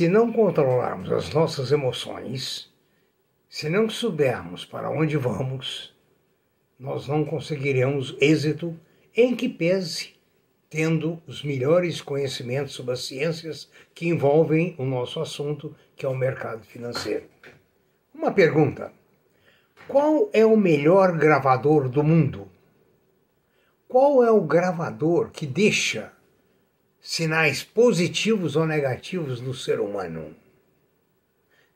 Se não controlarmos as nossas emoções, se não soubermos para onde vamos, nós não conseguiremos êxito em que pese tendo os melhores conhecimentos sobre as ciências que envolvem o nosso assunto, que é o mercado financeiro. Uma pergunta: qual é o melhor gravador do mundo? Qual é o gravador que deixa sinais positivos ou negativos no ser humano?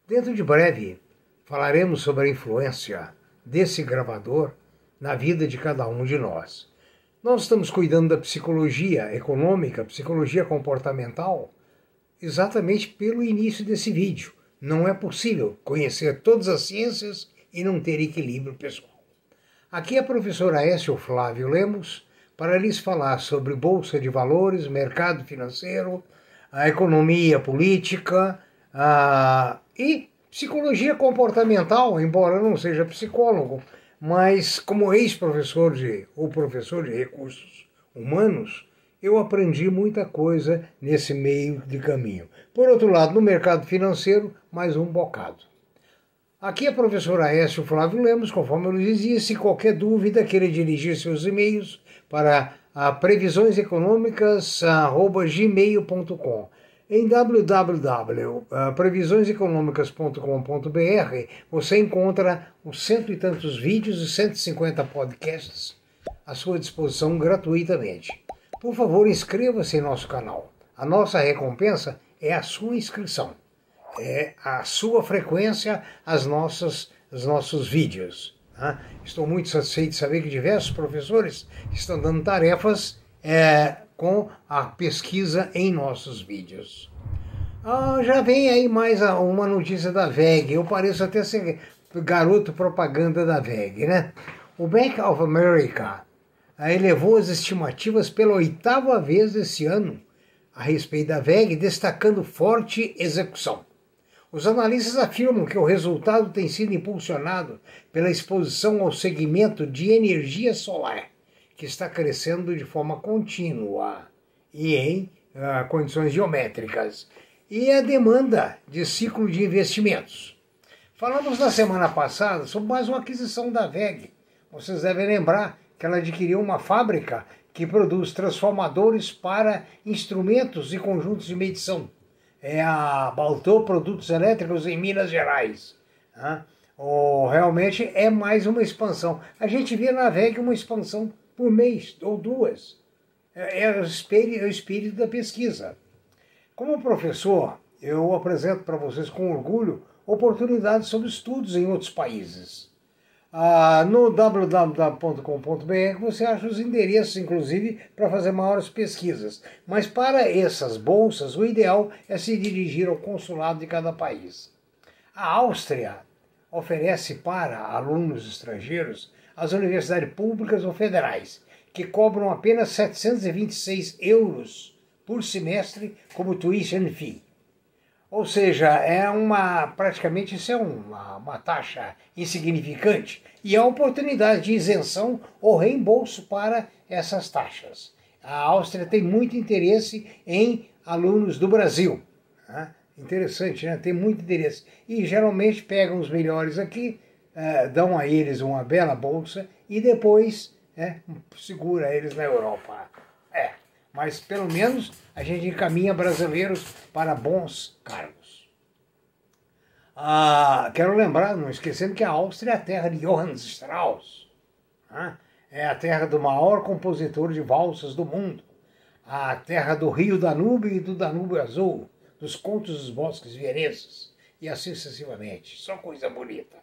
Dentro de breve, falaremos sobre a influência desse gravador na vida de cada um de nós. Nós estamos cuidando da psicologia econômica, psicologia comportamental, exatamente pelo início desse vídeo. Não é possível conhecer todas as ciências e não ter equilíbrio pessoal. Aqui é a professora Aécio Flávio Lemos para lhes falar sobre bolsa de valores, mercado financeiro, a economia política a... e psicologia comportamental, embora não seja psicólogo, mas como ex-professor de ou professor de recursos humanos, eu aprendi muita coisa nesse meio de caminho. Por outro lado, no mercado financeiro, mais um bocado. Aqui é a professora Aécio Flávio Lemos, conforme eu dizia, se qualquer dúvida querer dirigir seus e-mails para a previsioneseconômicas@gmail.com. Em www.previsioneseconômicas.com.br você encontra os cento e tantos vídeos e 150 podcasts à sua disposição gratuitamente. Por favor, inscreva-se em nosso canal. A nossa recompensa é a sua inscrição é, a sua frequência às nossas, aos nossos vídeos. Tá? Estou muito satisfeito de saber que diversos professores estão dando tarefas é, com a pesquisa em nossos vídeos. Ah, já vem aí mais uma notícia da VEG. Eu pareço até ser garoto propaganda da VEG, né? O Bank of America elevou as estimativas pela oitava vez esse ano a respeito da VEG, destacando forte execução. Os analistas afirmam que o resultado tem sido impulsionado pela exposição ao segmento de energia solar, que está crescendo de forma contínua e em uh, condições geométricas, e a demanda de ciclo de investimentos. Falamos na semana passada sobre mais uma aquisição da VEG. Vocês devem lembrar que ela adquiriu uma fábrica que produz transformadores para instrumentos e conjuntos de medição é a Baltou Produtos Elétricos em Minas Gerais. Né? Ou realmente é mais uma expansão. A gente vê na VEG uma expansão por mês ou duas. É, é, o, espírito, é o espírito da pesquisa. Como professor, eu apresento para vocês com orgulho oportunidades sobre estudos em outros países. Ah, no www.com.br você acha os endereços, inclusive, para fazer maiores pesquisas. Mas para essas bolsas, o ideal é se dirigir ao consulado de cada país. A Áustria oferece para alunos estrangeiros as universidades públicas ou federais, que cobram apenas 726 euros por semestre como tuition fee. Ou seja, é uma praticamente isso é uma, uma taxa insignificante e a oportunidade de isenção ou reembolso para essas taxas. A Áustria tem muito interesse em alunos do Brasil. Né? Interessante, né? Tem muito interesse. E geralmente pegam os melhores aqui, eh, dão a eles uma bela bolsa e depois né, segura eles na Europa. Mas pelo menos a gente encaminha brasileiros para bons cargos. Ah, quero lembrar, não esquecendo que a Áustria é a terra de Johann Strauss, né? é a terra do maior compositor de valsas do mundo, a terra do rio Danúbio e do Danúbio Azul, dos contos dos bosques vieneses, e assim sucessivamente. Só coisa bonita.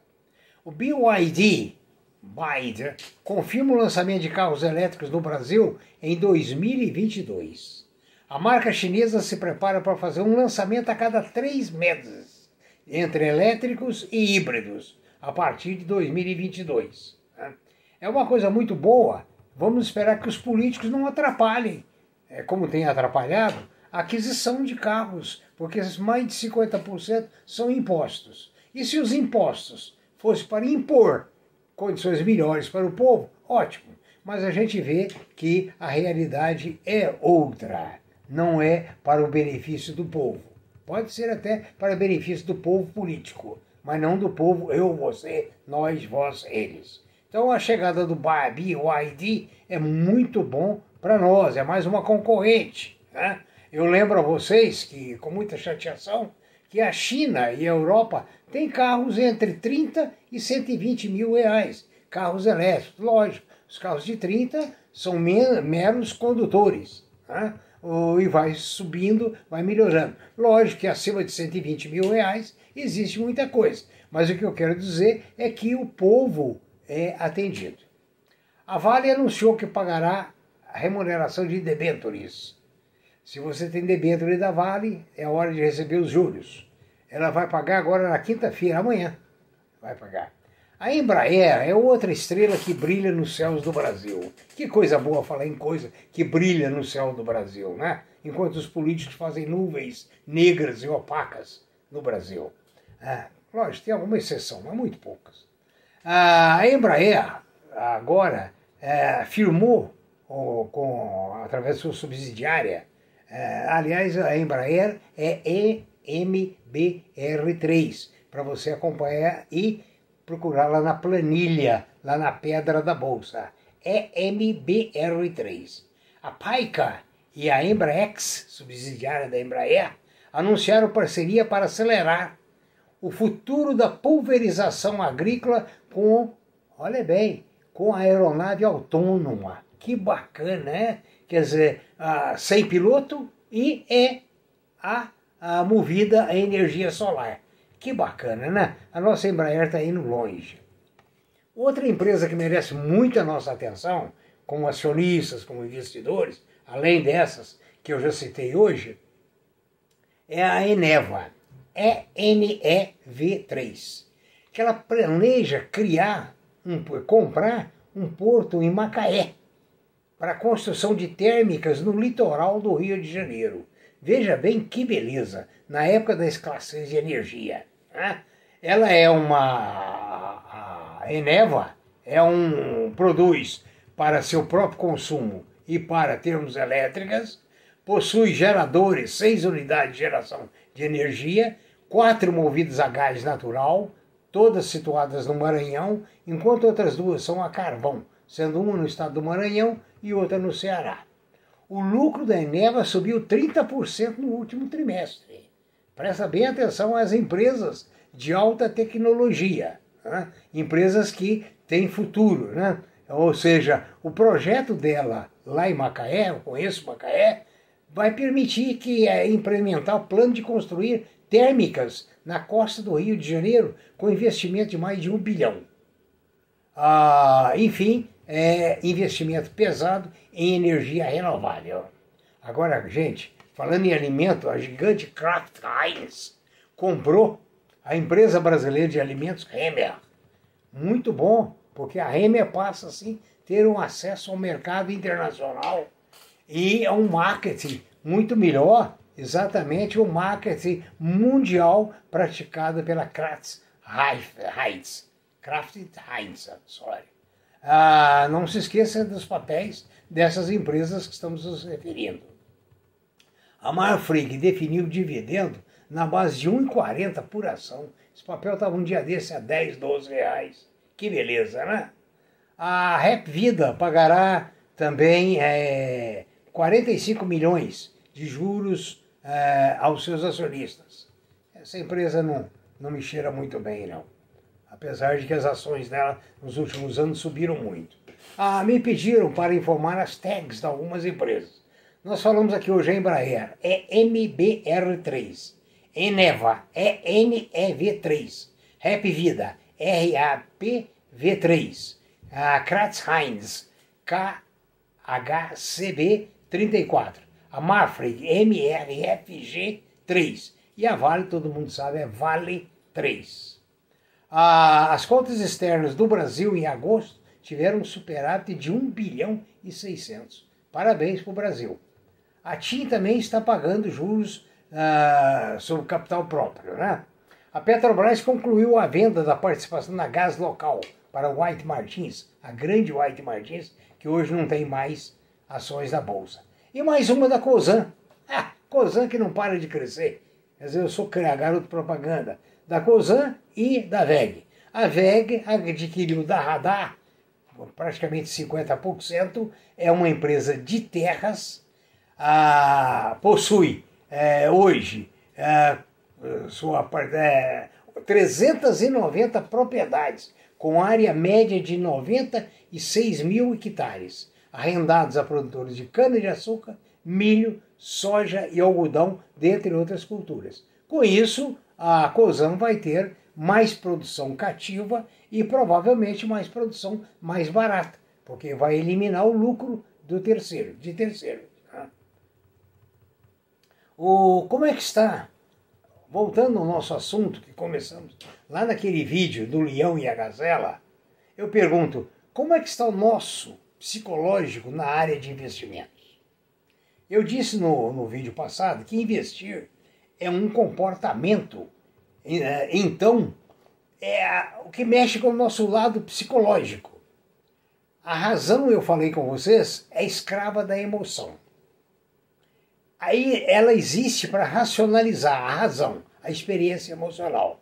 O BYD, Biden confirma o lançamento de carros elétricos no Brasil em 2022. A marca chinesa se prepara para fazer um lançamento a cada três meses entre elétricos e híbridos a partir de 2022. Né? É uma coisa muito boa. Vamos esperar que os políticos não atrapalhem, é, como tem atrapalhado, a aquisição de carros, porque mais de 50% são impostos. E se os impostos fossem para impor condições melhores para o povo, ótimo. Mas a gente vê que a realidade é outra, não é para o benefício do povo. Pode ser até para benefício do povo político, mas não do povo eu, você, nós, vós, eles. Então a chegada do BYD é muito bom para nós, é mais uma concorrente. Né? Eu lembro a vocês que, com muita chateação, que a China e a Europa têm carros entre 30 e 120 mil reais, carros elétricos. Lógico, os carros de 30 são meros condutores. Né? e vai subindo, vai melhorando. Lógico que acima de 120 mil reais existe muita coisa, mas o que eu quero dizer é que o povo é atendido. A Vale anunciou que pagará a remuneração de debentures. Se você tem debênture da Vale, é hora de receber os juros. Ela vai pagar agora na quinta-feira, amanhã. Vai pagar. A Embraer é outra estrela que brilha nos céus do Brasil. Que coisa boa falar em coisa que brilha no céu do Brasil, né? Enquanto os políticos fazem nuvens negras e opacas no Brasil. É, lógico, tem alguma exceção, mas muito poucas. A Embraer agora é, firmou com, através de sua subsidiária, aliás, a Embraer é EMBR3, para você acompanhar e procurar lá na planilha, lá na pedra da bolsa. É MBR3. A Paica e a Embraex, subsidiária da Embraer, anunciaram parceria para acelerar o futuro da pulverização agrícola com, olha bem, com a aeronave autônoma. Que bacana, né? Quer dizer, sem piloto e é a, a movida a energia solar. Que bacana, né? A nossa Embraer está indo longe. Outra empresa que merece muita nossa atenção, como acionistas, como investidores, além dessas que eu já citei hoje, é a Eneva, ENEV3, que ela planeja criar, um, comprar um porto em Macaé para a construção de térmicas no litoral do Rio de Janeiro. Veja bem que beleza, na época da escassez de energia. Né? Ela é uma. A Eneva é um. produz para seu próprio consumo e para termos elétricas, possui geradores, seis unidades de geração de energia, quatro movidas a gás natural, todas situadas no Maranhão, enquanto outras duas são a carvão, sendo uma no estado do Maranhão e outra no Ceará. O lucro da Eneva subiu 30% no último trimestre. Presta bem atenção às empresas de alta tecnologia, né? empresas que têm futuro. Né? Ou seja, o projeto dela lá em Macaé, eu conheço Macaé, vai permitir que é, implementar o plano de construir térmicas na costa do Rio de Janeiro com investimento de mais de um bilhão. Ah, enfim, é investimento pesado em energia renovável. Agora, gente, Falando em alimento, a gigante Kraft Heinz comprou a empresa brasileira de alimentos Hemer. Muito bom, porque a Hemer passa assim ter um acesso ao mercado internacional e a um marketing muito melhor, exatamente o marketing mundial praticado pela Kraft Heinz. Kraft Heinz, sorry. Ah, não se esqueça dos papéis dessas empresas que estamos nos referindo. A Marfrig definiu dividendo na base de 1,40 por ação. Esse papel estava um dia desse a 10, 12 reais. Que beleza, né? A Rep Vida pagará também é, 45 milhões de juros é, aos seus acionistas. Essa empresa não, não me cheira muito bem, não. Apesar de que as ações dela nos últimos anos subiram muito. Ah, me pediram para informar as tags de algumas empresas. Nós falamos aqui hoje a Embraer, é MBR3. Eneva, é NEV3. Rap Vida, RAPV3. A Kratz Heinz, KHCB34. A Marfrig, MRFG3. E a Vale, todo mundo sabe, é Vale 3. As contas externas do Brasil em agosto tiveram um superávit de 1 bilhão e 600. Parabéns para o Brasil. A TIM também está pagando juros ah, sobre capital próprio. Né? A Petrobras concluiu a venda da participação na gás local para White Martins, a grande White Martins, que hoje não tem mais ações da Bolsa. E mais uma da Cosan. Ah, Cosan que não para de crescer. Quer dizer, eu sou garoto propaganda da COSAN e da VEG. A VEG adquiriu da Radar, praticamente 50%, é uma empresa de terras, ah, possui é, hoje é, sua, é, 390 propriedades, com área média de 96 mil hectares, arrendados a produtores de cana-de-açúcar, milho, soja e algodão, dentre outras culturas. Com isso, a COSAN vai ter mais produção cativa e provavelmente mais produção mais barata, porque vai eliminar o lucro do terceiro, de terceiro. Né? O, como é que está? Voltando ao nosso assunto que começamos lá naquele vídeo do leão e a gazela, eu pergunto, como é que está o nosso psicológico na área de investimentos? Eu disse no, no vídeo passado que investir é um comportamento. É, então, é o que mexe com o nosso lado psicológico. A razão, eu falei com vocês, é escrava da emoção. Aí ela existe para racionalizar a razão, a experiência emocional.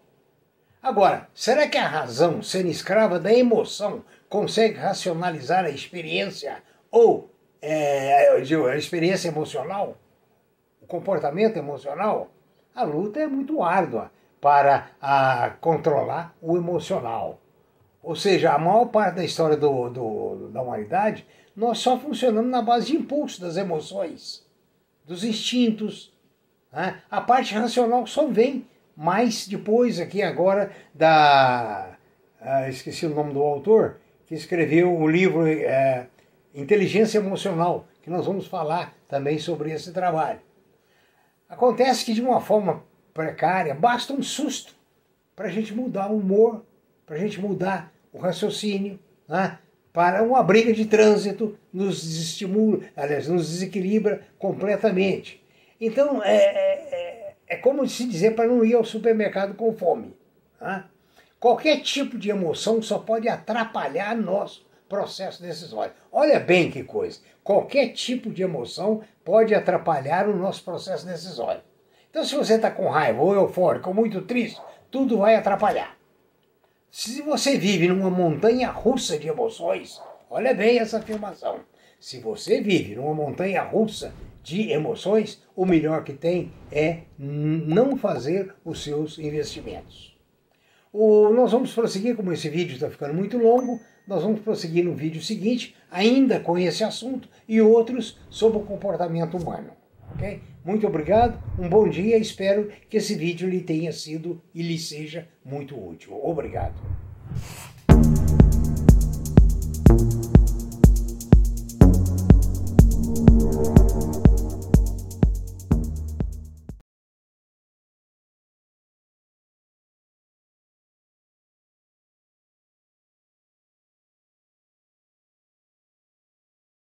Agora, será que a razão, sendo escrava da emoção, consegue racionalizar a experiência ou é, a experiência emocional? O comportamento emocional? A luta é muito árdua para a, controlar o emocional. Ou seja, a maior parte da história do, do, da humanidade, nós só funcionamos na base de impulso das emoções, dos instintos. Né? A parte racional só vem mais depois aqui agora da... Uh, esqueci o nome do autor, que escreveu o livro uh, Inteligência Emocional, que nós vamos falar também sobre esse trabalho. Acontece que de uma forma precária, basta um susto para a gente mudar o humor, para a gente mudar o raciocínio, né? para uma briga de trânsito nos desestimula, aliás, nos desequilibra completamente. Então, é, é, é, é como se dizer para não ir ao supermercado com fome. Né? Qualquer tipo de emoção só pode atrapalhar nosso processo decisório. Olha bem que coisa. Qualquer tipo de emoção pode atrapalhar o nosso processo decisório. Então, se você está com raiva, ou eufórico, ou muito triste, tudo vai atrapalhar. Se você vive numa montanha russa de emoções, olha bem essa afirmação. Se você vive numa montanha russa de emoções, o melhor que tem é não fazer os seus investimentos. O, nós vamos prosseguir, como esse vídeo está ficando muito longo, nós vamos prosseguir no vídeo seguinte, ainda com esse assunto e outros sobre o comportamento humano. Okay? Muito obrigado, um bom dia, espero que esse vídeo lhe tenha sido e lhe seja muito útil. Obrigado.